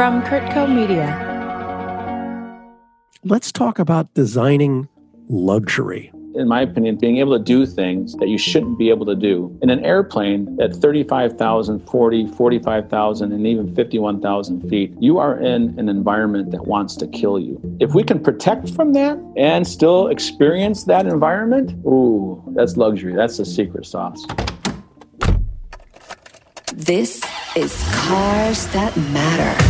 from CurtCo Media. Let's talk about designing luxury in my opinion, being able to do things that you shouldn't be able to do. In an airplane at 35,000, 40, 45,000, and even 51,000 feet, you are in an environment that wants to kill you. If we can protect from that and still experience that environment, ooh, that's luxury. That's the secret sauce. This is Cars That Matter.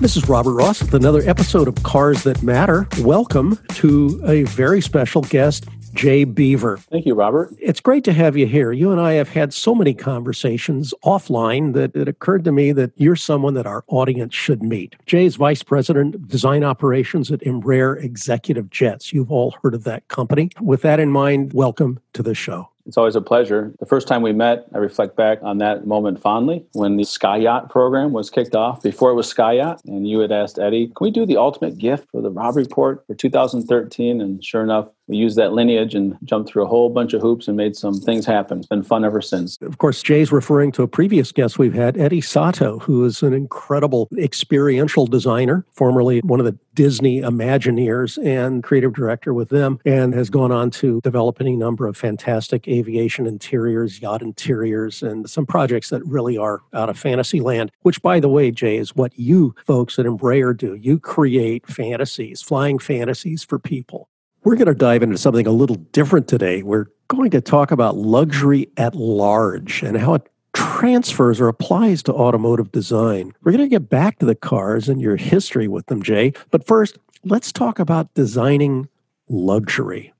This is Robert Ross with another episode of Cars That Matter. Welcome to a very special guest, Jay Beever. Thank you, Robert. It's great to have you here. You and I have had so many conversations offline that it occurred to me that you're someone that our audience should meet. Jay is Vice President of Design Operations at Embraer Executive Jets. You've all heard of that company. With that in mind, welcome to the show. It's always a pleasure. The first time we met, I reflect back on that moment fondly when the Skyacht program was kicked off. Before it was Skyacht, and you had asked Eddie, can we do the ultimate gift for the Robb Report for 2013? And sure enough, we used that lineage and jumped through a whole bunch of hoops and made some things happen. It's been fun ever since. Of course, Jay's referring to a previous guest we've had, Eddie Sotto, who is an incredible experiential designer, formerly one of the Disney Imagineers and creative director with them, and has gone on to develop any number of fantastic aviation interiors, yacht interiors, and some projects that really are out of fantasy land, which, by the way, Jay, is what you folks at Embraer do. You create fantasies, flying fantasies for people. We're going to dive into something a little different today. We're going to talk about luxury at large and how it transfers or applies to automotive design. We're going to get back to the cars and your history with them, Jay. But first, let's talk about designing luxury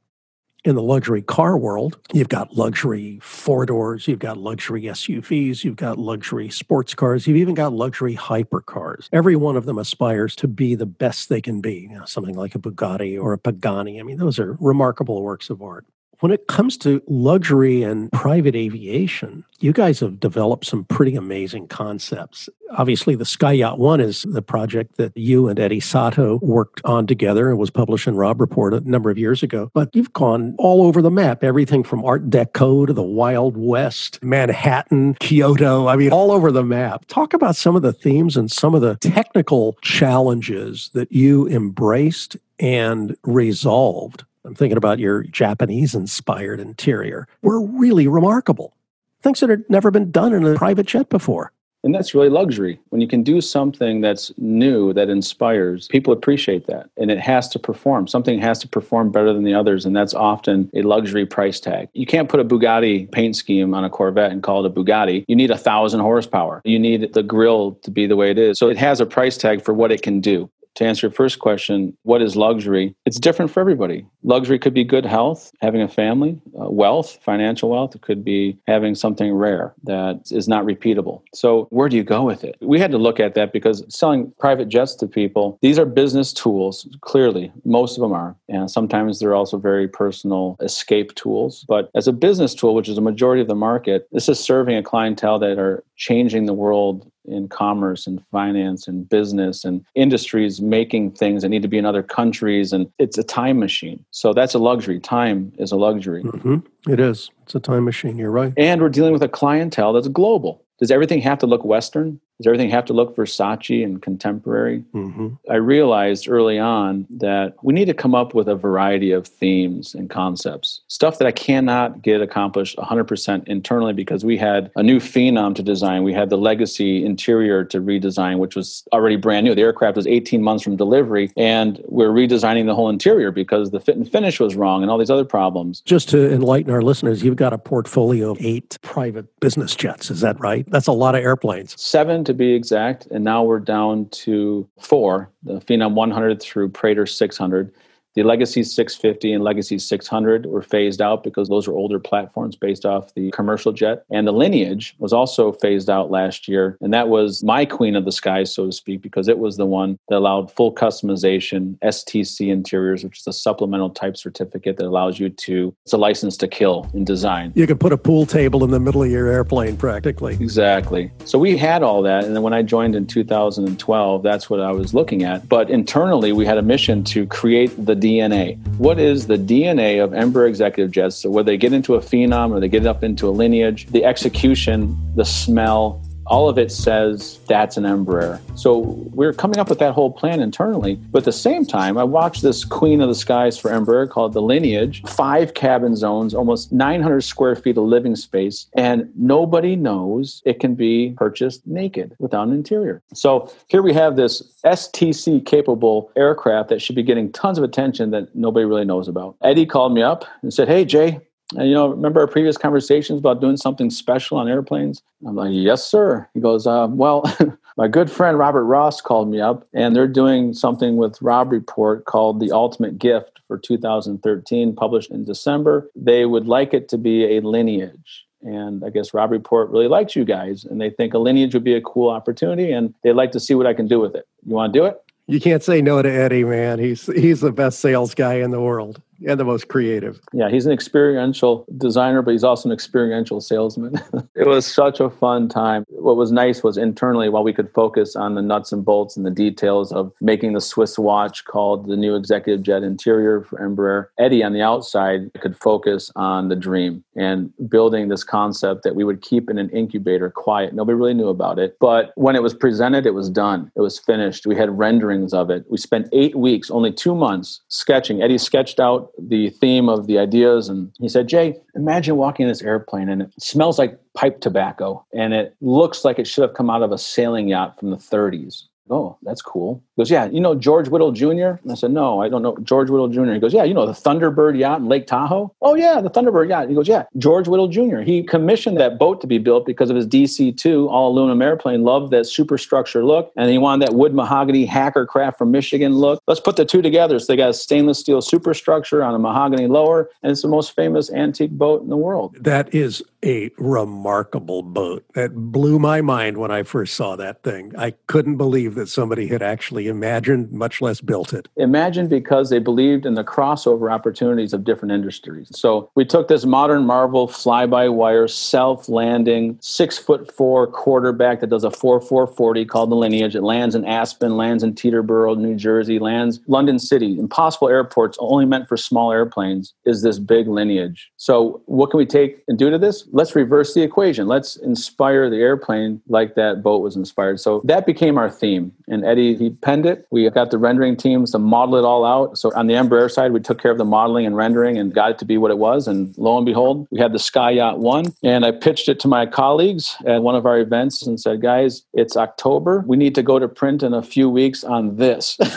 in the luxury car world, you've got luxury four doors, you've got luxury SUVs, you've got luxury sports cars, you've even got luxury hypercars. Every one of them aspires to be the best they can be, you know, something like a Bugatti or a Pagani. I mean, those are remarkable works of art. When it comes to luxury and private aviation, you guys have developed some pretty amazing concepts. Obviously, the Skyacht One is the project that you and Eddie Sotto worked on together and was published in Robb Report a number of years ago. But you've gone all over the map, everything from Art Deco to the Wild West, Manhattan, Kyoto. I mean, all over the map. Talk about some of the themes and some of the technical challenges that you embraced and resolved I'm thinking about your Japanese inspired interior, were really remarkable. Things that had never been done in a private jet before. And that's really luxury. When you can do something that's new, that inspires, people appreciate that. And it has to perform. Something has to perform better than the others. And that's often a luxury price tag. You can't put a Bugatti paint scheme on a Corvette and call it a Bugatti. You need a thousand horsepower. You need the grill to be the way it is. So it has a price tag for what it can do to answer your first question, what is luxury? It's different for everybody. Luxury could be good health, having a family, uh, wealth, financial wealth. It could be having something rare that is not repeatable. So, where do you go with it? We had to look at that because selling private jets to people, these are business tools, clearly. Most of them are. And sometimes they're also very personal escape tools. But as a business tool, which is a majority of the market, this is serving a clientele that are changing the world in commerce and finance and business and industries making things that need to be in other countries and it's a time machine. So that's a luxury. Time is a luxury. Mm-hmm. it is. It's a time machine. You're right. And we're dealing with a clientele that's global. Does everything have to look western does everything have to look Versace and contemporary? Mm-hmm. I realized early on that we need to come up with a variety of themes and concepts. Stuff that I cannot get accomplished 100% internally because we had a new phenom to design. We had the legacy interior to redesign, which was already brand new. The aircraft was 18 months from delivery, and we're redesigning the whole interior because the fit and finish was wrong and all these other problems. Just to enlighten our listeners, you've got a portfolio of eight private business jets. Is that right? That's a lot of airplanes. Seven to be exact. And now we're down to four the Phenom 100 through Praetor 600. The Legacy 650 and Legacy 600 were phased out because those were older platforms based off the commercial jet. And the Lineage was also phased out last year. And that was my queen of the skies, so to speak, because it was the one that allowed full customization, STC interiors, which is a supplemental type certificate that allows you to, it's a license to kill in design. You could put a pool table in the middle of your airplane practically. Exactly. So we had all that. And then when I joined in 2012, that's what I was looking at. But internally, we had a mission to create the DNA. What is the DNA of Embraer executive jets? So whether they get into a phenom or they get up into a lineage, the execution, the smell, all of it says that's an Embraer. So we're coming up with that whole plan internally. But at the same time, I watched this queen of the skies for Embraer called the Lineage, five cabin zones, almost 900 square feet of living space, and nobody knows it can be purchased naked without an interior. So here we have this STC capable aircraft that should be getting tons of attention that nobody really knows about. Eddie called me up and said, Hey, Jay, you know, remember our previous conversations about doing something special on airplanes? I'm like, yes, sir. He goes, uh, well, my good friend Robert Ross called me up, and they're doing something with Robb Report called The Ultimate Gift for 2013, published in December. They would like it to be a lineage. And I guess Robb Report really likes you guys, and they think a lineage would be a cool opportunity, and they'd like to see what I can do with it. You want to do it? You can't say no to Eddie, man. He's he's the best sales guy in the world and the most creative. Yeah, he's an experiential designer, but he's also an experiential salesman. it was such a fun time. What was nice was internally, while we could focus on the nuts and bolts and the details of making the Swiss watch called the new executive jet interior for Embraer, Eddie on the outside could focus on the dream and building this concept that we would keep in an incubator quiet. Nobody really knew about it. But when it was presented, it was done. It was finished. We had renderings of it. We spent eight weeks, only two months, sketching. Eddie sketched out the theme of the ideas. And he said, Jay, imagine walking in this airplane and it smells like pipe tobacco and it looks like it should have come out of a sailing yacht from the 30s. Oh, that's cool. He goes, yeah, you know George Whittell Jr.? And I said, no, I don't know George Whittell Jr. He goes, yeah, you know the Thunderbird yacht in Lake Tahoe? Oh, yeah, the Thunderbird yacht. He goes, yeah, George Whittell Jr. He commissioned that boat to be built because of his DC-2 all aluminum airplane, loved that superstructure look, and he wanted that wood mahogany hacker craft from Michigan look. Let's put the two together. So they got a stainless steel superstructure on a mahogany lower, and it's the most famous antique boat in the world. That is a remarkable boat. That blew my mind when I first saw that thing. I couldn't believe that somebody had actually imagined, much less built it. Imagined because they believed in the crossover opportunities of different industries. So we took this modern marvel fly by wire, self landing, six foot four quarterback that does a 4 440 called the Lineage. It lands in Aspen, lands in Teterboro, New Jersey, lands London City. Impossible airports only meant for small airplanes is this big Lineage. So what can we take and do to this? Let's reverse the equation. Let's inspire the airplane like that boat was inspired. So that became our theme um, and Eddie, he penned it. We got the rendering teams to model it all out. So on the Embraer side, we took care of the modeling and rendering and got it to be what it was. And lo and behold, we had the Skyacht 1. And I pitched it to my colleagues at one of our events and said, guys, it's October. We need to go to print in a few weeks on this.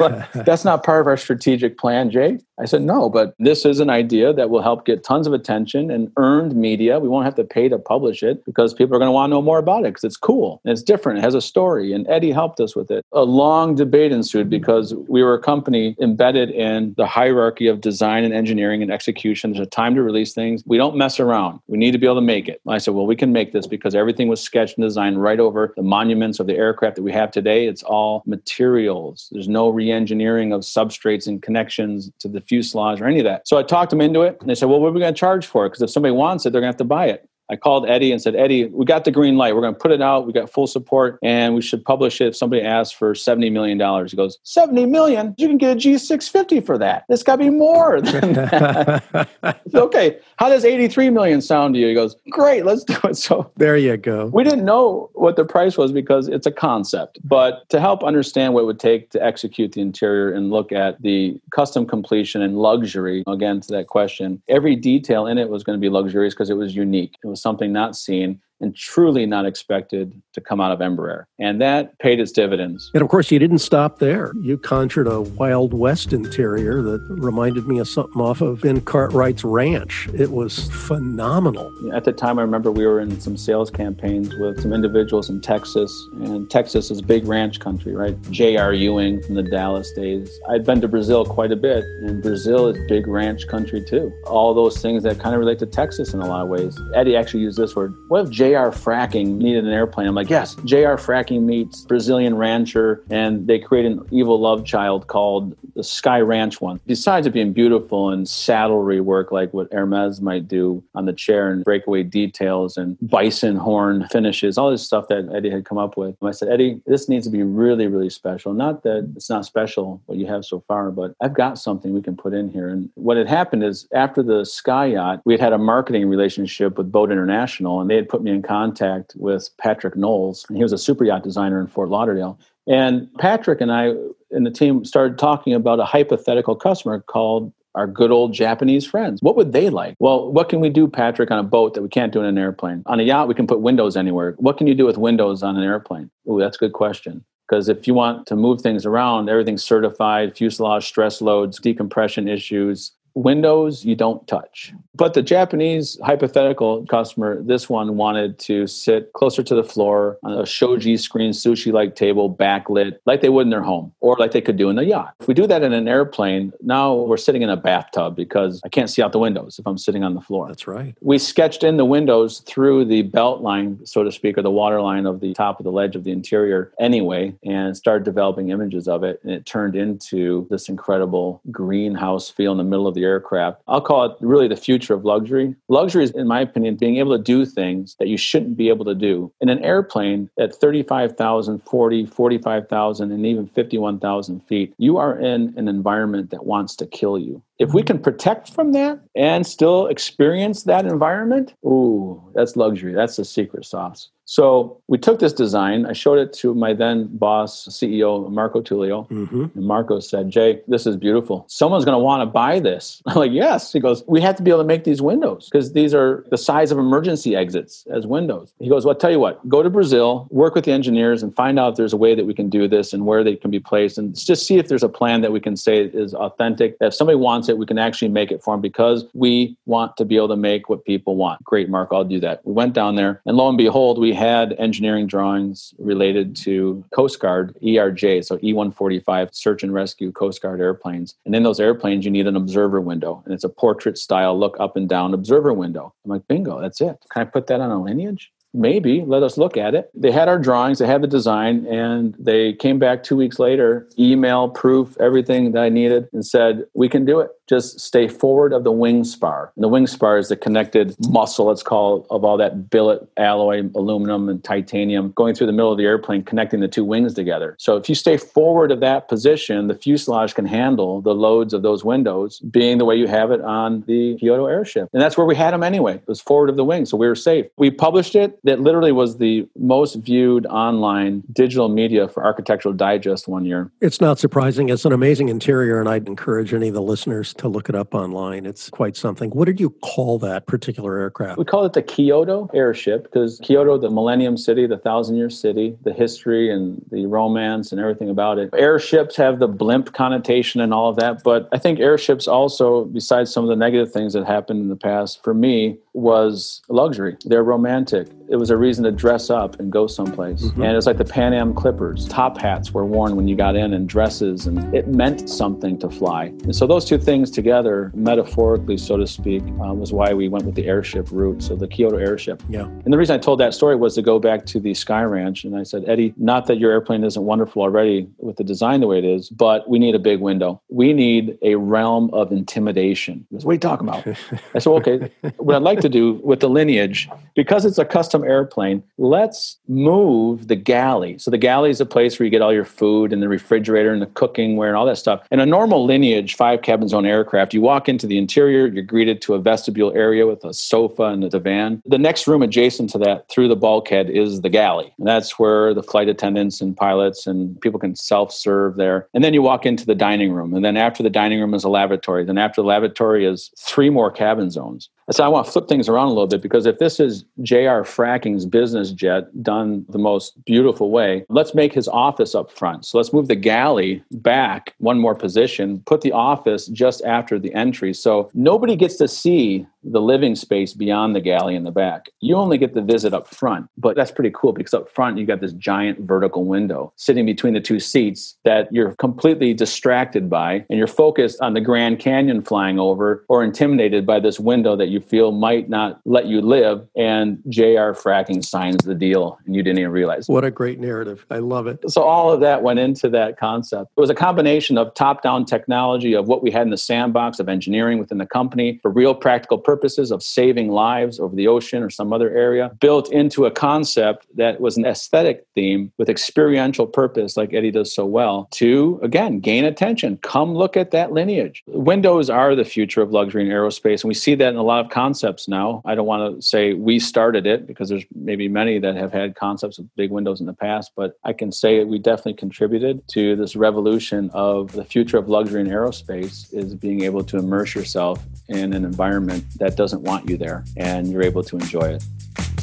But that's not part of our strategic plan, Jay. I said, no, but this is an idea that will help get tons of attention and earned media. We won't have to pay to publish it because people are going to want to know more about it because it's cool and it's different. It has a story. And Eddie helped us with it. A long debate ensued because we were a company embedded in the hierarchy of design and engineering and execution. There's a time to release things. We don't mess around. We need to be able to make it. I said, well, we can make this because everything was sketched and designed right over the monuments of the aircraft that we have today. It's all materials. There's no re engineering of substrates and connections to the fuselage or any of that. So I talked them into it and they said, well, what are we going to charge for it? Because if somebody wants it, they're going to have to buy it. I called Eddie and said, Eddie, we got the green light. We're going to put it out. We got full support and we should publish it if somebody asks for $70 million. He goes, 70 million? You can get a G650 for that. It's got to be more than that. okay. How does 83 million sound to you? He goes, great, let's do it. So there you go. We didn't know what the price was because it's a concept. But to help understand what it would take to execute the interior and look at the custom completion and luxury, again, to that question, every detail in it was going to be luxurious because it was unique. It was something not seen and truly not expected to come out of Embraer. And that paid its dividends. And of course, you didn't stop there. You conjured a Wild West interior that reminded me of something off of Ben Cartwright's ranch. It was phenomenal. At the time, I remember we were in some sales campaigns with some individuals in Texas, and Texas is big ranch country, right? J.R. Ewing from the Dallas days. I'd been to Brazil quite a bit, and Brazil is big ranch country too. All those things that kind of relate to Texas in a lot of ways. Eddie actually used this word. What if J.R. Fracking needed an airplane? I'm like, yes, JR Fracking meets Brazilian rancher, and they create an evil love child called the Skyranch one. Besides it being beautiful and saddlery work like what Hermes might do on the chair and breakaway details and bison horn finishes, all this stuff that Eddie had come up with. I said, Eddie, this needs to be really, really special. Not that it's not special what you have so far, but I've got something we can put in here. And what had happened is after the Skyacht, we had had a marketing relationship with Boat International, and they had put me in contact with Patrick Knowles, he was a super yacht designer in Fort Lauderdale. And Patrick and I and the team started talking about a hypothetical customer called our good old Japanese friends. What would they like? Well, what can we do, Patrick, on a boat that we can't do in an airplane? On a yacht, we can put windows anywhere. What can you do with windows on an airplane? Oh, that's a good question. Because if you want to move things around, everything's certified, fuselage stress loads, decompression issues, Windows you don't touch. But the Japanese hypothetical customer, this one wanted to sit closer to the floor on a shoji screen sushi like table, backlit, like they would in their home or like they could do in a yacht. If we do that in an airplane, now we're sitting in a bathtub because I can't see out the windows if I'm sitting on the floor. That's right. We sketched in the windows through the belt line, so to speak, or the water line of the top of the ledge of the interior anyway, and started developing images of it. And it turned into this incredible greenhouse feel in the middle of the aircraft. I'll call it really the future of luxury. Luxury is, in my opinion, being able to do things that you shouldn't be able to do. In an airplane at 35,000, 40, 45,000, and even 51,000 feet, you are in an environment that wants to kill you. If we can protect from that and still experience that environment, ooh, that's luxury. That's the secret sauce. So we took this design. I showed it to my then boss, CEO Marco Tullio. Mm-hmm. And Marco said, Jay, this is beautiful. Someone's going to want to buy this. I'm like, yes. He goes, we have to be able to make these windows because these are the size of emergency exits as windows. He goes, well, I'll tell you what, go to Brazil, work with the engineers and find out if there's a way that we can do this and where they can be placed and just see if there's a plan that we can say is authentic. If somebody wants we can actually make it for them because we want to be able to make what people want. Great, Mark, I'll do that. We went down there and lo and behold, we had engineering drawings related to Coast Guard ERJ, so E 145 search and rescue Coast Guard airplanes. And in those airplanes, you need an observer window, and it's a portrait style look up and down observer window. I'm like, bingo, that's it. Can I put that on a lineage? maybe let us look at it they had our drawings they had the design and they came back two weeks later email proof everything that i needed and said we can do it just stay forward of the wing spar. And the wing spar is the connected muscle let's call of all that billet alloy aluminum and titanium going through the middle of the airplane connecting the two wings together. So if you stay forward of that position the fuselage can handle the loads of those windows being the way you have it on the kyoto airship. And that's where we had them anyway. It was forward of the wing so we were safe. We published it. That literally was the most viewed online digital media for Architectural Digest one year. It's not surprising. It's an amazing interior, and I'd encourage any of the listeners to look it up online. It's quite something. What did you call that particular aircraft? We call it the Kyoto airship because Kyoto, the Millennium City, the thousand year city, the history and the romance and everything about it. Airships have the blimp connotation and all of that, but I think airships also, besides some of the negative things that happened in the past, for me, was luxury. They're romantic. It was a reason to dress up and go someplace. Mm-hmm. And it's like the Pan Am Clippers. Top hats were worn when you got in and dresses, and it meant something to fly. And so those two things together, metaphorically, so to speak, uh, was why we went with the airship route. So the Kyoto airship. Yeah. And the reason I told that story was to go back to the Skyranch. And I said, Eddie, not that your airplane isn't wonderful already with the design the way it is, but we need a big window. We need a realm of intimidation. Goes, what are you talking about? I said, okay, what I'd like to do with the lineage, because it's a custom airplane, let's move the galley. So the galley is a place where you get all your food and the refrigerator and the cooking ware and all that stuff. In a normal lineage, five cabin zone aircraft, you walk into the interior, you're greeted to a vestibule area with a sofa and a divan. The next room adjacent to that through the bulkhead is the galley. And that's where the flight attendants and pilots and people can self-serve there. And then you walk into the dining room. And then after the dining room is a lavatory. Then after the lavatory is three more cabin zones. So I want to flip things around a little bit because if this is J.R. Fracking's business jet done the most beautiful way, let's make his office up front. So let's move the galley back one more position, put the office just after the entry. So nobody gets to see the living space beyond the galley in the back. You only get the visit up front, but that's pretty cool because up front you got this giant vertical window sitting between the two seats that you're completely distracted by and you're focused on the Grand Canyon flying over or intimidated by this window that you feel might not let you live and JR Fracking signs the deal and you didn't even realize. What a great narrative. I love it. So all of that went into that concept. It was a combination of top-down technology of what we had in the sandbox of engineering within the company for real practical purposes of saving lives over the ocean or some other area, built into a concept that was an aesthetic theme with experiential purpose, like Eddie does so well, to again gain attention. Come look at that lineage. Windows are the future of luxury and aerospace, and we see that in a lot of concepts now. I don't want to say we started it because there's maybe many that have had concepts of big windows in the past, but I can say we definitely contributed to this revolution of the future of luxury and aerospace is being able to immerse yourself in an environment that doesn't want you there and you're able to enjoy it.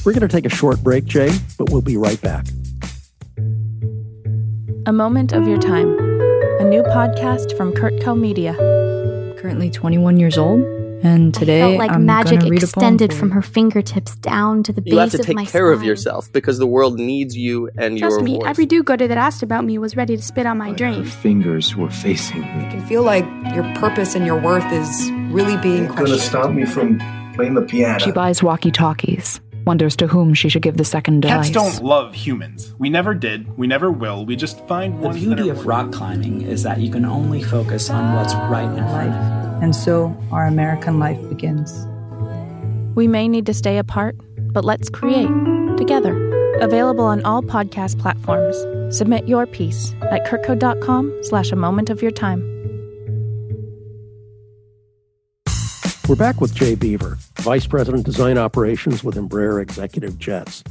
We're going to take a short break, Jay, but we'll be right back. A Moment of Your Time, a new podcast from CurtCo Media. Currently 21 years old, and today I felt like I'm magic gonna read extended from for her fingertips down to the base You have to take my care of yourself because the world needs you and Trust your me, voice. every do-gooder that asked about me was ready to spit on my dream. fingers were facing me. You can feel like your purpose and your worth is really being questioned. You're gonna stop me from playing the piano. She buys walkie talkies, wonders to whom she should give the second Cats dice. don't love humans. We never did. We never will. We just find The ones beauty that are of rock climbing is that you can only focus on what's right in front of you. And so our American life begins. We may need to stay apart, but let's create together. Available on all podcast platforms. Submit your piece at curtco.com slash a moment of your time. We're back with Jay Beever, Vice President Design Operations with Embraer Executive Jets.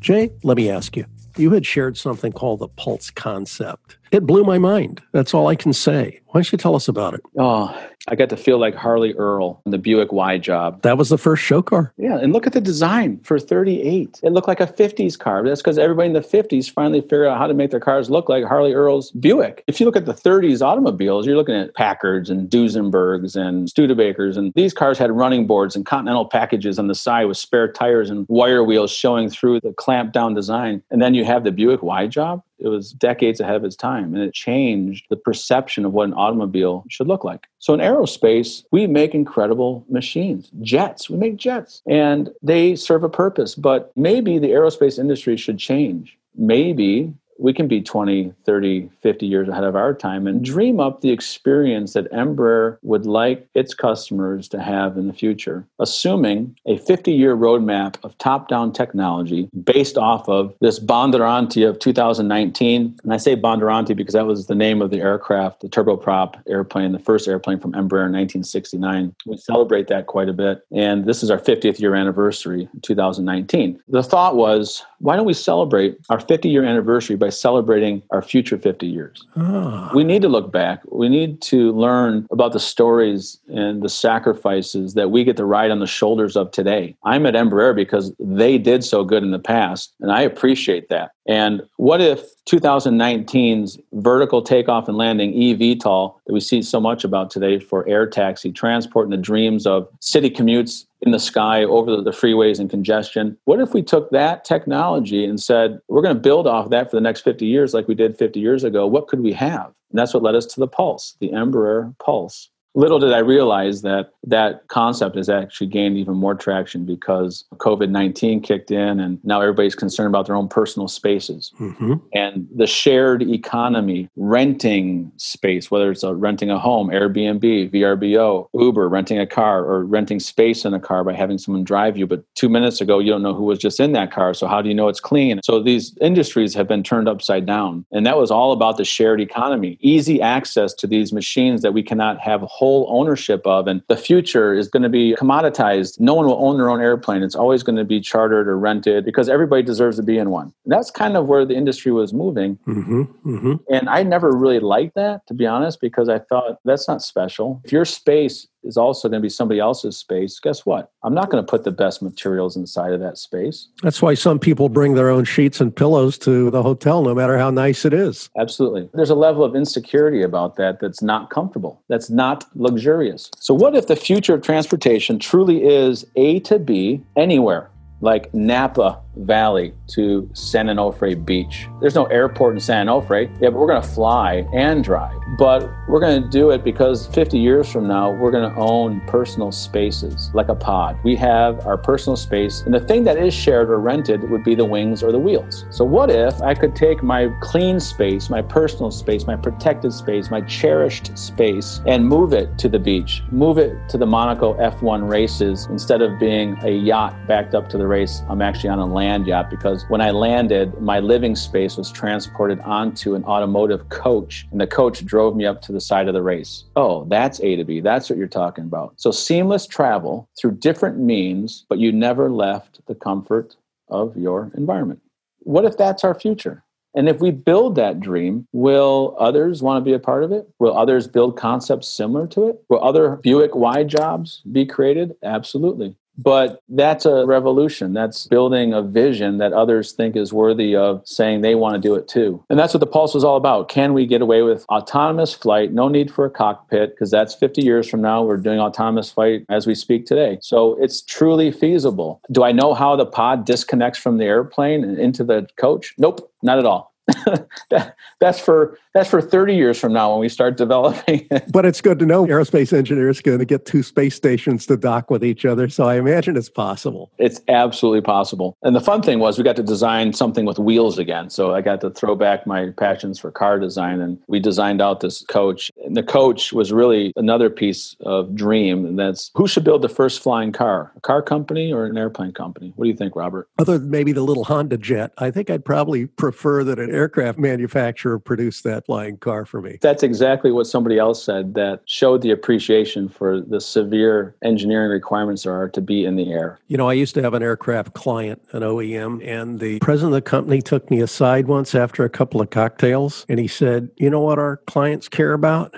Jay, let me ask you. You had shared something called the Pulse concept. It blew my mind. That's all I can say. Why don't you tell us about it? Oh, I got to feel like Harley Earl in the Buick Y job. That was the first show car. Yeah, and look at the design for 38. It looked like a 50s car. That's because everybody in the 50s finally figured out how to make their cars look like Harley Earl's Buick. If you look at the 30s automobiles, you're looking at Packards and Duesenbergs and Studebakers, and these cars had running boards and Continental packages on the side with spare tires and wire wheels showing through the clamped down design. And then you have the Buick Y job. It was decades ahead of its time, and it changed the perception of what an automobile should look like. So in aerospace, we make incredible machines, jets. We make jets, and they serve a purpose. But maybe the aerospace industry should change. Maybe we can be 20, 30, 50 years ahead of our time and mm-hmm. dream up the experience that Embraer would like its customers to have in the future, assuming a 50 year roadmap of top down technology based off of this Bandeirante of 2019. And I say Bandeirante because that was the name of the aircraft, the turboprop airplane, the first airplane from Embraer in 1969. We celebrate that quite a bit. And this is our 50th year anniversary, 2019. The thought was, why don't we celebrate our 50 year anniversary by celebrating our future 50 years? Ah, We need to look back. We need to learn about the stories and the sacrifices that we get to ride on the shoulders of today. I'm at Embraer because they did so good in the past, and I appreciate that. And what if 2019's vertical takeoff and landing eVTOL that we see so much about today for air taxi transport and the dreams of city commutes in the sky over the freeways and congestion. What if we took that technology and said, we're going to build off that for the next 50 years like we did 50 years ago? What could we have? And that's what led us to the Pulse, the Embraer Pulse. Little did I realize that that concept has actually gained even more traction because COVID 19 kicked in, and now everybody's concerned about their own personal spaces. hmm And the shared economy, renting space, whether it's a, renting a home, Airbnb, VRBO, Uber, renting a car, or renting space in a car by having someone drive you. But two minutes ago, you don't know who was just in that car. So, how do you know it's clean? So, these industries have been turned upside down. And that was all about the shared economy, easy access to these machines that we cannot have whole ownership of. And the future is going to be commoditized. No one will own their own airplane. It's always going to be chartered or rented because everybody deserves to be in one. And that's kind of where the industry was moving. hmm hmm And I never really liked that, to be honest, because I thought that's not special. If your space is also going to be somebody else's space, guess what? I'm not going to put the best materials inside of that space. That's why some people bring their own sheets and pillows to the hotel, no matter how nice it is. Absolutely. There's a level of insecurity about that that's not comfortable, that's not luxurious. So, what if the future of transportation truly is A to B anywhere? like Napa Valley to San Onofre Beach. There's no airport in San Onofre. Yeah, but we're going to fly and drive. But we're going to do it because 50 years from now, we're going to own personal spaces like a pod. We have our personal space, and the thing that is shared or rented would be the wings or the wheels. So, what if I could take my clean space, my personal space, my protected space, my cherished space, and move it to the beach, move it to the Monaco F1 races instead of being a yacht backed up to the race? I'm actually on a land yacht because when I landed, my living space was transported onto an automotive coach, and the coach drove me up to the side of the race. Oh, that's A to B. That's what you're talking about. So seamless travel through different means, but you never left the comfort of your environment. What if that's our future? And if we build that dream, will others want to be a part of it? Will others build concepts similar to it? Will other Buick Y jobs be created? Absolutely. But that's a revolution. That's building a vision that others think is worthy of saying they want to do it too. And that's what the Pulse was all about. Can we get away with autonomous flight? No need for a cockpit because that's 50 years from now. We're doing autonomous flight as we speak today. So it's truly feasible. Do I know how the pod disconnects from the airplane and into the coach? Nope, not at all. that, that's for that's for 30 years from now when we start developing it. But it's good to know aerospace engineers going to get two space stations to dock with each other. So I imagine it's possible. It's absolutely possible. And the fun thing was we got to design something with wheels again. So I got to throw back my passions for car design and we designed out this coach. And the coach was really another piece of dream. And that's who should build the first flying car? A car company or an airplane company? What do you think, Robert? Other than maybe the little Honda jet, I think I'd probably prefer that an aircraft manufacturer produce that flying car for me. That's exactly what somebody else said that showed the appreciation for the severe engineering requirements there are to be in the air. You know, I used to have an aircraft client, an OEM, and the president of the company took me aside once after a couple of cocktails and he said, You know what our clients care about?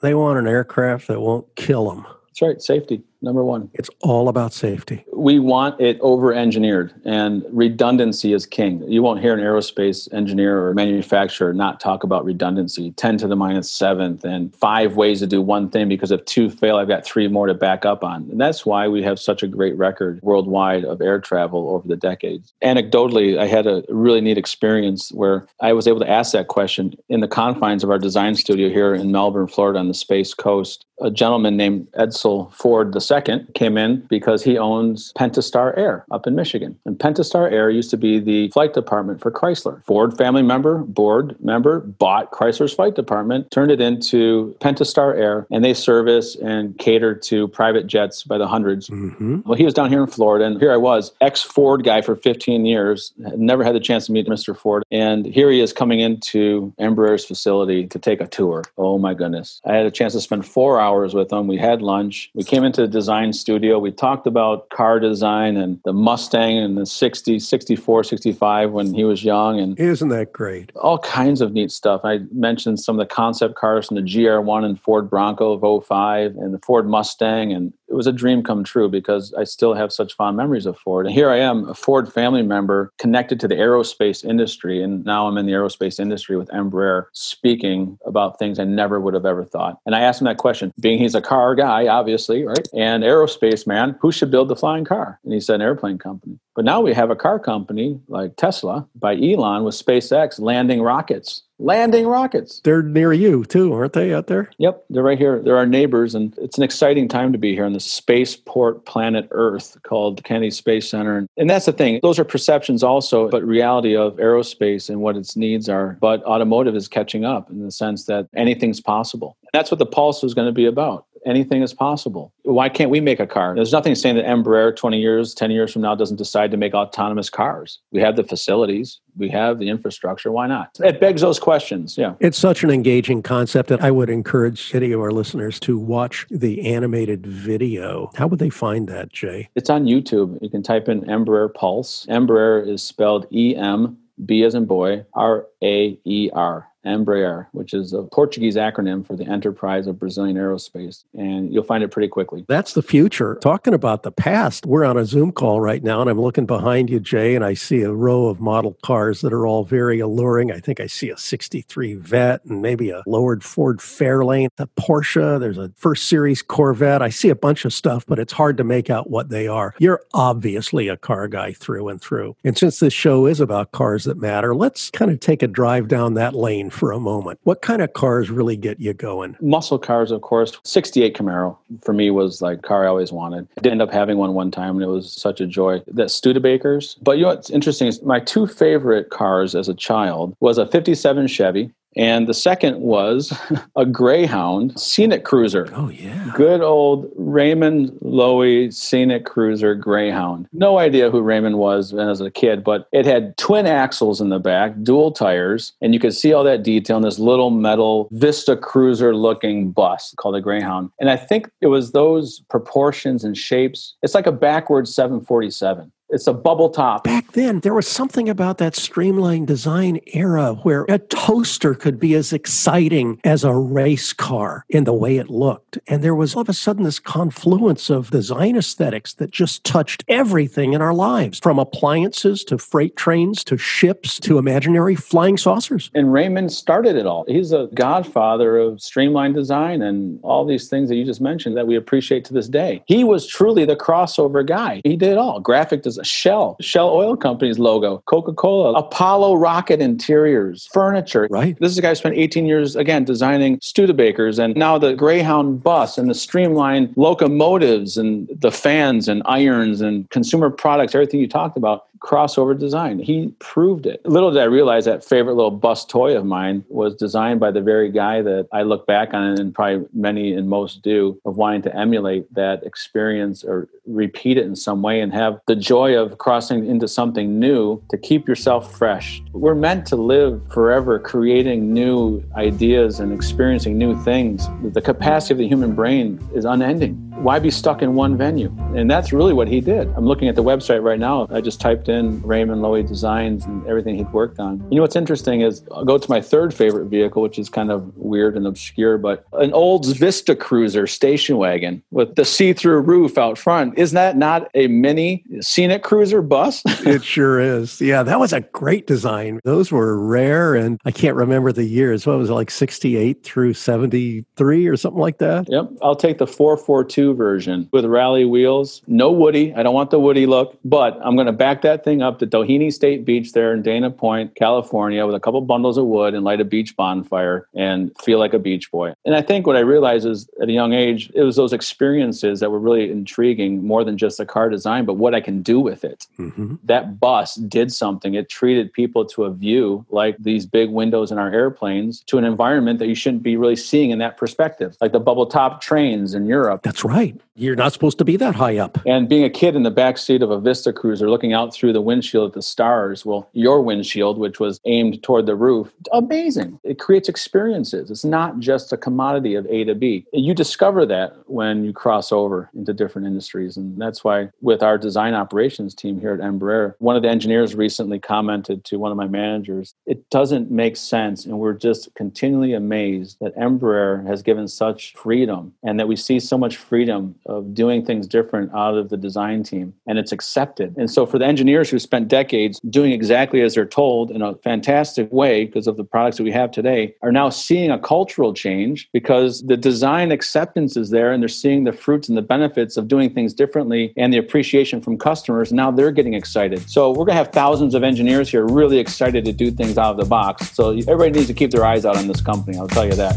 They want an aircraft that won't kill them. That's right, safety number one. It's all about safety. We want it over engineered, and redundancy is king. You won't hear an aerospace engineer or manufacturer not talk about redundancy 10 to the minus seventh and five ways to do one thing because if two fail, I've got three more to back up on. And that's why we have such a great record worldwide of air travel over the decades. Anecdotally, I had a really neat experience where I was able to ask that question in the confines of our design studio here in Melbourne, Florida, on the Space Coast. A gentleman named Edsel Ford II came in because he owns Pentastar Air up in Michigan. And Pentastar Air used to be the flight department for Chrysler. Ford family member, board member, bought Chrysler's flight department, turned it into Pentastar Air, and they service and cater to private jets by the 100s mm-hmm. Well, he was down here in Florida, and here I was, ex Ford guy for 15 years, never had the chance to meet Mr. Ford. And here he is coming into Embraer's facility to take a tour. Oh my goodness. I had a chance to spend four hours with him. We had lunch. We came into the design studio. We talked about car design and the Mustang and the 60, 64, 65 when he was young. And isn't that great? All kinds of neat stuff. I mentioned some of the concept cars from the GR1 and Ford Bronco of 05 and the Ford Mustang. And it was a dream come true because I still have such fond memories of Ford. And here I am, a Ford family member connected to the aerospace industry. And now I'm in the aerospace industry with Embraer speaking about things I never would have ever thought. And I asked him that question, being he's a car guy, obviously, right? And aerospace man, who should build the flying car? And he said, an airplane company. But now we have a car company like Tesla by Elon with SpaceX landing rockets. Landing rockets. They're near you too, aren't they out there? Yep, they're right here. They're our neighbors, and it's an exciting time to be here on the spaceport planet Earth called Kennedy Space Center. And that's the thing. Those are perceptions also, but reality of aerospace and what its needs are. But automotive is catching up in the sense that anything's possible. That's what the Pulse is going to be about anything is possible. Why can't we make a car? There's nothing saying that Embraer 20 years, 10 years from now doesn't decide to make autonomous cars. We have the facilities, we have the infrastructure. Why not? It begs those questions. Yeah. It's such an engaging concept that I would encourage any of our listeners to watch the animated video. How would they find that, Jay? It's on YouTube. You can type in Embraer Pulse. Embraer is spelled E M B as in boy, R A E R Embraer, which is a Portuguese acronym for the enterprise of Brazilian aerospace. And you'll find it pretty quickly. That's the future. Talking about the past, we're on a Zoom call right now, and I'm looking behind you, Jay, and I see a row of model cars that are all very alluring. I think I see a 63 Vet and maybe a lowered Ford Fairlane, a Porsche, there's a first series Corvette. I see a bunch of stuff, but it's hard to make out what they are. You're obviously a car guy through and through. And since this show is about cars that matter, let's kind of take a drive down that lane for a moment. What kind of cars really get you going? Muscle cars, of course. 68 Camaro for me was like car I always wanted. I did end up having one one time and it was such a joy. That Studebakers. But you know what's interesting is my two favorite cars as a child was a 57 Chevy and the second was a Greyhound Scenic Cruiser. Oh, yeah. Good old Raymond Loewy Scenic Cruiser Greyhound. No idea who Raymond was as a kid, but it had twin axles in the back, dual tires, and you could see all that detail in this little metal Vista Cruiser looking bus called a Greyhound. And I think it was those proportions and shapes. It's like a backwards 747. It's a bubble top. Back then, there was something about that streamlined design era where a toaster could be as exciting as a race car in the way it looked. And there was all of a sudden this confluence of design aesthetics that just touched everything in our lives from appliances to freight trains to ships to imaginary flying saucers. And Raymond started it all. He's a godfather of streamlined design and all these things that you just mentioned that we appreciate to this day. He was truly the crossover guy. He did all graphic design Shell, Shell Oil Company's logo, Coca Cola, Apollo rocket interiors, furniture. Right. This is a guy who spent 18 years, again, designing Studebakers and now the Greyhound bus and the streamlined locomotives and the fans and irons and consumer products, everything you talked about crossover design. He proved it. Little did I realize that favorite little bus toy of mine was designed by the very guy that I look back on, and probably many and most do, of wanting to emulate that experience or repeat it in some way and have the joy of crossing into something new to keep yourself fresh. We're meant to live forever creating new ideas and experiencing new things. The capacity of the human brain is unending. Why be stuck in one venue? And that's really what he did. I'm looking at the website right now. I just typed in Raymond Loewy designs and everything he'd worked on. You know what's interesting is I'll go to my third favorite vehicle, which is kind of weird and obscure, but an Olds Vista Cruiser station wagon with the see-through roof out front. Isn't that not a mini scenic cruiser bus? it sure is. Yeah, that was a great design. Those were rare, and I can't remember the years. What was it like, 68 through 73 or something like that? Yep. I'll take the 442 version with rally wheels. No Woody. I don't want the Woody look, but I'm going to back that thing up to Doheny State Beach there in Dana Point, California, with a couple bundles of wood and light a beach bonfire and feel like a beach boy. And I think what I realized is at a young age, it was those experiences that were really intriguing more than just the car design, but what I can do with it. Mm-hmm. That bus did something. It treated people to a view like these big windows in our airplanes to an environment that you shouldn't be really seeing in that perspective, like the bubble top trains in Europe. That's right. You're not supposed to be that high up. And being a kid in the back seat of a Vista Cruiser looking out through the windshield at the stars, well, your windshield, which was aimed toward the roof, amazing. It creates experiences. It's not just a commodity of A to B. You discover that when you cross over into different industries. And that's why, with our design operations team here at Embraer, one of the engineers recently commented to one of my managers, it doesn't make sense. And we're just continually amazed that Embraer has given such freedom and that we see so much freedom of doing things different out of the design team. And it's accepted. And so, for the engineers who spent decades doing exactly as they're told in a fantastic way because of the products that we have today, are now seeing a cultural change because the design acceptance is there and they're seeing the fruits and the benefits of doing things differently and the appreciation from customers. Now they're getting excited. So, we're going to have thousands of engineers here really excited to do things out of the box. So, everybody needs to keep their eyes out on this company. I'll tell you that.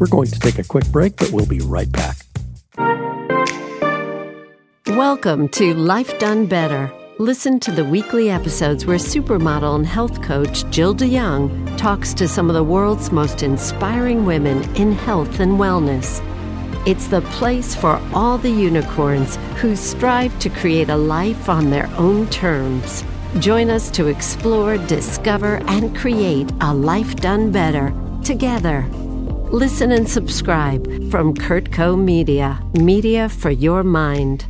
We're going to take a quick break, but we'll be right back. Welcome to Life Done Better. Listen to the weekly episodes where supermodel and health coach Jill de Jong talks to some of the world's most inspiring women in health and wellness. It's the place for all the unicorns who strive to create a life on their own terms. Join us to explore, discover, and create a life done better together. Listen and subscribe from CurtCo Media, media for your mind.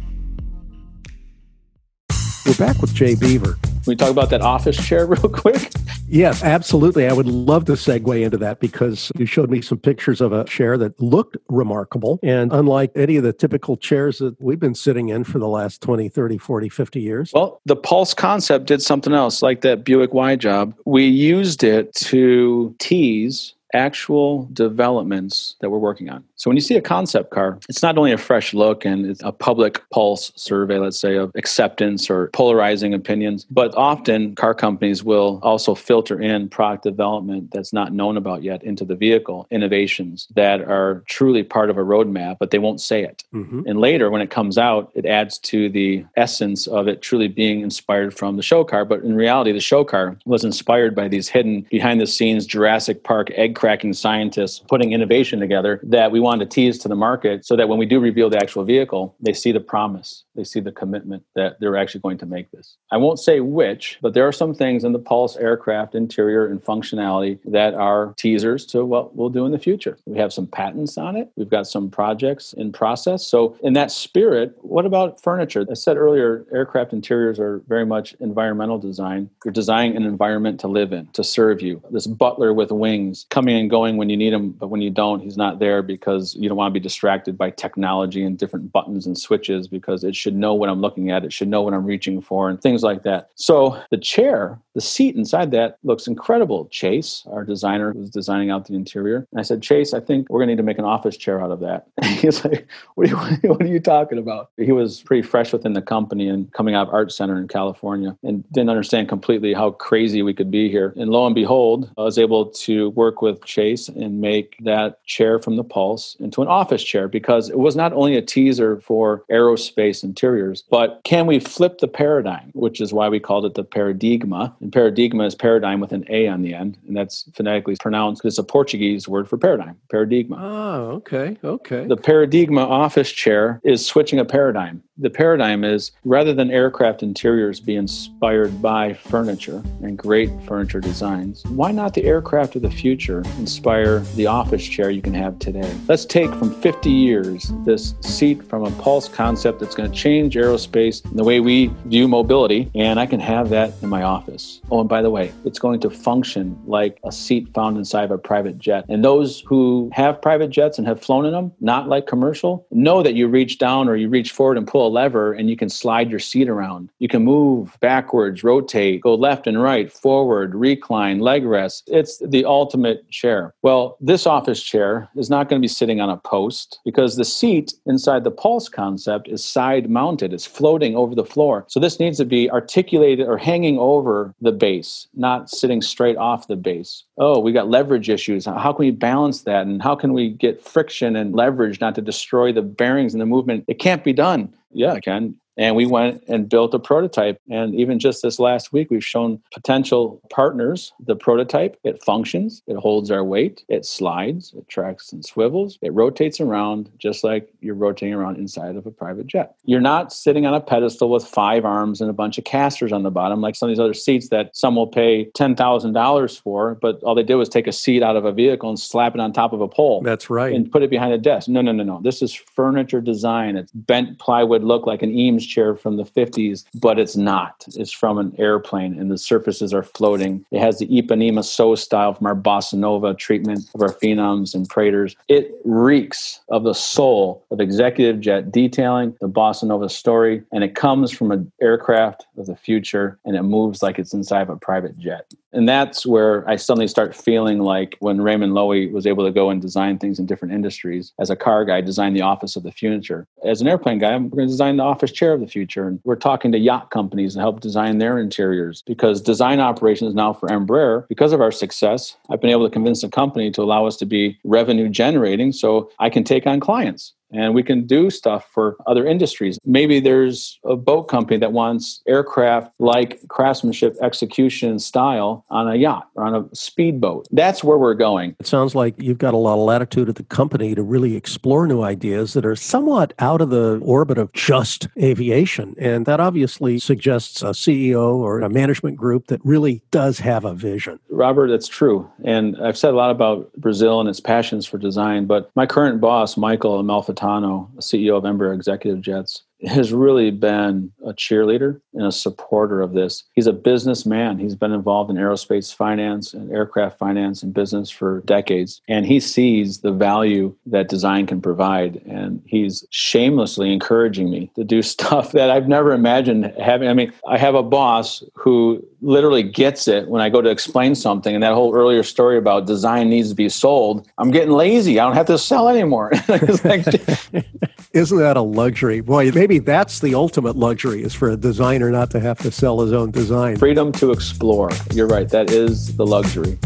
We're back with Jay Beever. Can we talk about that office chair real quick? Yes, absolutely. I would love to segue into that because you showed me some pictures of a chair that looked remarkable. And unlike any of the typical chairs that we've been sitting in for the last 20, 30, 40, 50 years. Well, the Pulse concept did something else like that Buick Y job. We used it to tease actual developments that we're working on. So when you see a concept car, it's not only a fresh look and it's a public pulse survey, let's say, of acceptance or polarizing opinions, but often car companies will also filter in product development that's not known about yet into the vehicle, innovations that are truly part of a roadmap, but they won't say it. Mm-hmm. And later, when it comes out, it adds to the essence of it truly being inspired from the show car. But in reality, the show car was inspired by these hidden behind the scenes Jurassic Park egg cracking scientists putting innovation together that we want wanted to tease to the market so that when we do reveal the actual vehicle, they see the promise, they see the commitment that they're actually going to make this. I won't say which, but there are some things in the Pulse aircraft interior and functionality that are teasers to what we'll do in the future. We have some patents on it, we've got some projects in process. So, in that spirit, what about furniture? I said earlier, aircraft interiors are very much environmental design. You're designing an environment to live in, to serve you. This butler with wings coming and going when you need him, but when you don't, he's not there because because you don't want to be distracted by technology and different buttons and switches because it should know what I'm looking at. It should know what I'm reaching for and things like that. So the chair, the seat inside that looks incredible. Chase, our designer, was designing out the interior. And I said, Chase, I think we're going to need to make an office chair out of that. He's like, what are, you, what are you talking about? He was pretty fresh within the company and coming out of Art Center in California and didn't understand completely how crazy we could be here. And lo and behold, I was able to work with Chase and make that chair from the Pulse into an office chair because it was not only a teaser for aerospace interiors, but can we flip the paradigm, which is why we called it the paradigma. And paradigma is paradigm with an A on the end, and that's phonetically pronounced because it's a Portuguese word for paradigm, paradigma. Oh, okay, okay. The paradigma office chair is switching a paradigm. The paradigm is rather than aircraft interiors be inspired by furniture and great furniture designs, why not the aircraft of the future inspire the office chair you can have today? Let's take from 50 years this seat from a pulse concept that's going to change aerospace and the way we view mobility, and I can have that in my office. Oh, and by the way, it's going to function like a seat found inside of a private jet. And those who have private jets and have flown in them, not like commercial, know that you reach down or you reach forward and pull a lever and you can slide your seat around. You can move backwards, rotate, go left and right, forward, recline, leg rest. It's the ultimate chair. Well, this office chair is not going to be sitting on a post because the seat inside the pulse concept is side mounted, it's floating over the floor. So this needs to be articulated or hanging over the base, not sitting straight off the base. Oh, we got leverage issues. How can we balance that? And how can we get friction and leverage not to destroy the bearings and the movement? It can't be done. Yeah, it can. And we went and built a prototype. And even just this last week, we've shown potential partners the prototype. It functions, it holds our weight, it slides, it tracks and swivels, it rotates around just like you're rotating around inside of a private jet. You're not sitting on a pedestal with five arms and a bunch of casters on the bottom like some of these other seats that some will pay $10,000 for, but all they did was take a seat out of a vehicle and slap it on top of a pole. That's right. And put it behind a desk. No, no, no, no. This is furniture design. It's bent plywood look like an Eames chair from the 50s, but it's not. It's from an airplane and the surfaces are floating. It has the Ipanema So style from our Bossa Nova treatment of our phenoms and Praetors. It reeks of the soul of executive jet detailing, the Bossa Nova story, and it comes from an aircraft of the future and it moves like it's inside of a private jet. And that's where I suddenly start feeling like when Raymond Loewy was able to go and design things in different industries. As a car guy, design the office of the future. As an airplane guy, I'm going to design the office chair of the future. And we're talking to yacht companies and help design their interiors because design operations now for Embraer, because of our success, I've been able to convince the company to allow us to be revenue generating so I can take on clients and we can do stuff for other industries. Maybe there's a boat company that wants aircraft like craftsmanship, execution, style on a yacht or on a speedboat. That's where we're going. It sounds like you've got a lot of latitude at the company to really explore new ideas that are somewhat out of the orbit of just aviation. And that obviously suggests a CEO or a management group that really does have a vision. Robert, that's true. And I've said a lot about Brazil and its passions for design, but my current boss, Michael Amalfitano, CEO of Embraer Executive Jets, has really been a cheerleader and a supporter of this. He's a businessman. He's been involved in aerospace finance and aircraft finance and business for decades. And he sees the value that design can provide. And he's shamelessly encouraging me to do stuff that I've never imagined having. I mean, I have a boss who literally gets it when I go to explain something. And that whole earlier story about design needs to be sold, I'm getting lazy. I don't have to sell anymore. like, Isn't that a luxury? Boy, maybe that's the ultimate luxury is for a designer not to have to sell his own design. Freedom to explore. You're right. That is the luxury.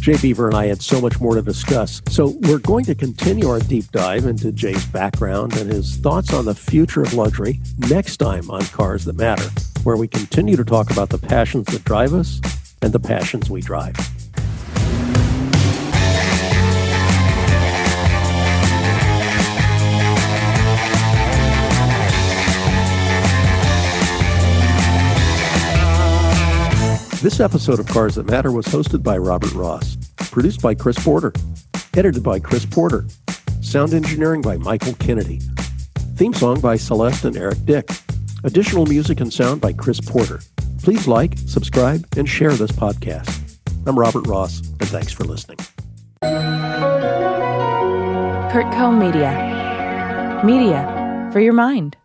Jay Beever and I had so much more to discuss. So we're going to continue our deep dive into Jay's background and his thoughts on the future of luxury next time on Cars That Matter, where we continue to talk about the passions that drive us and the passions we drive. This episode of Cars That Matter was hosted by Robert Ross, produced by Chris Porter, edited by Chris Porter, sound engineering by Michael Kennedy, theme song by Celleste and Eric Dick, additional music and sound by Chris Porter. Please like, subscribe, and share this podcast. I'm Robert Ross, and thanks for listening. CurtCo Media. Media for your mind.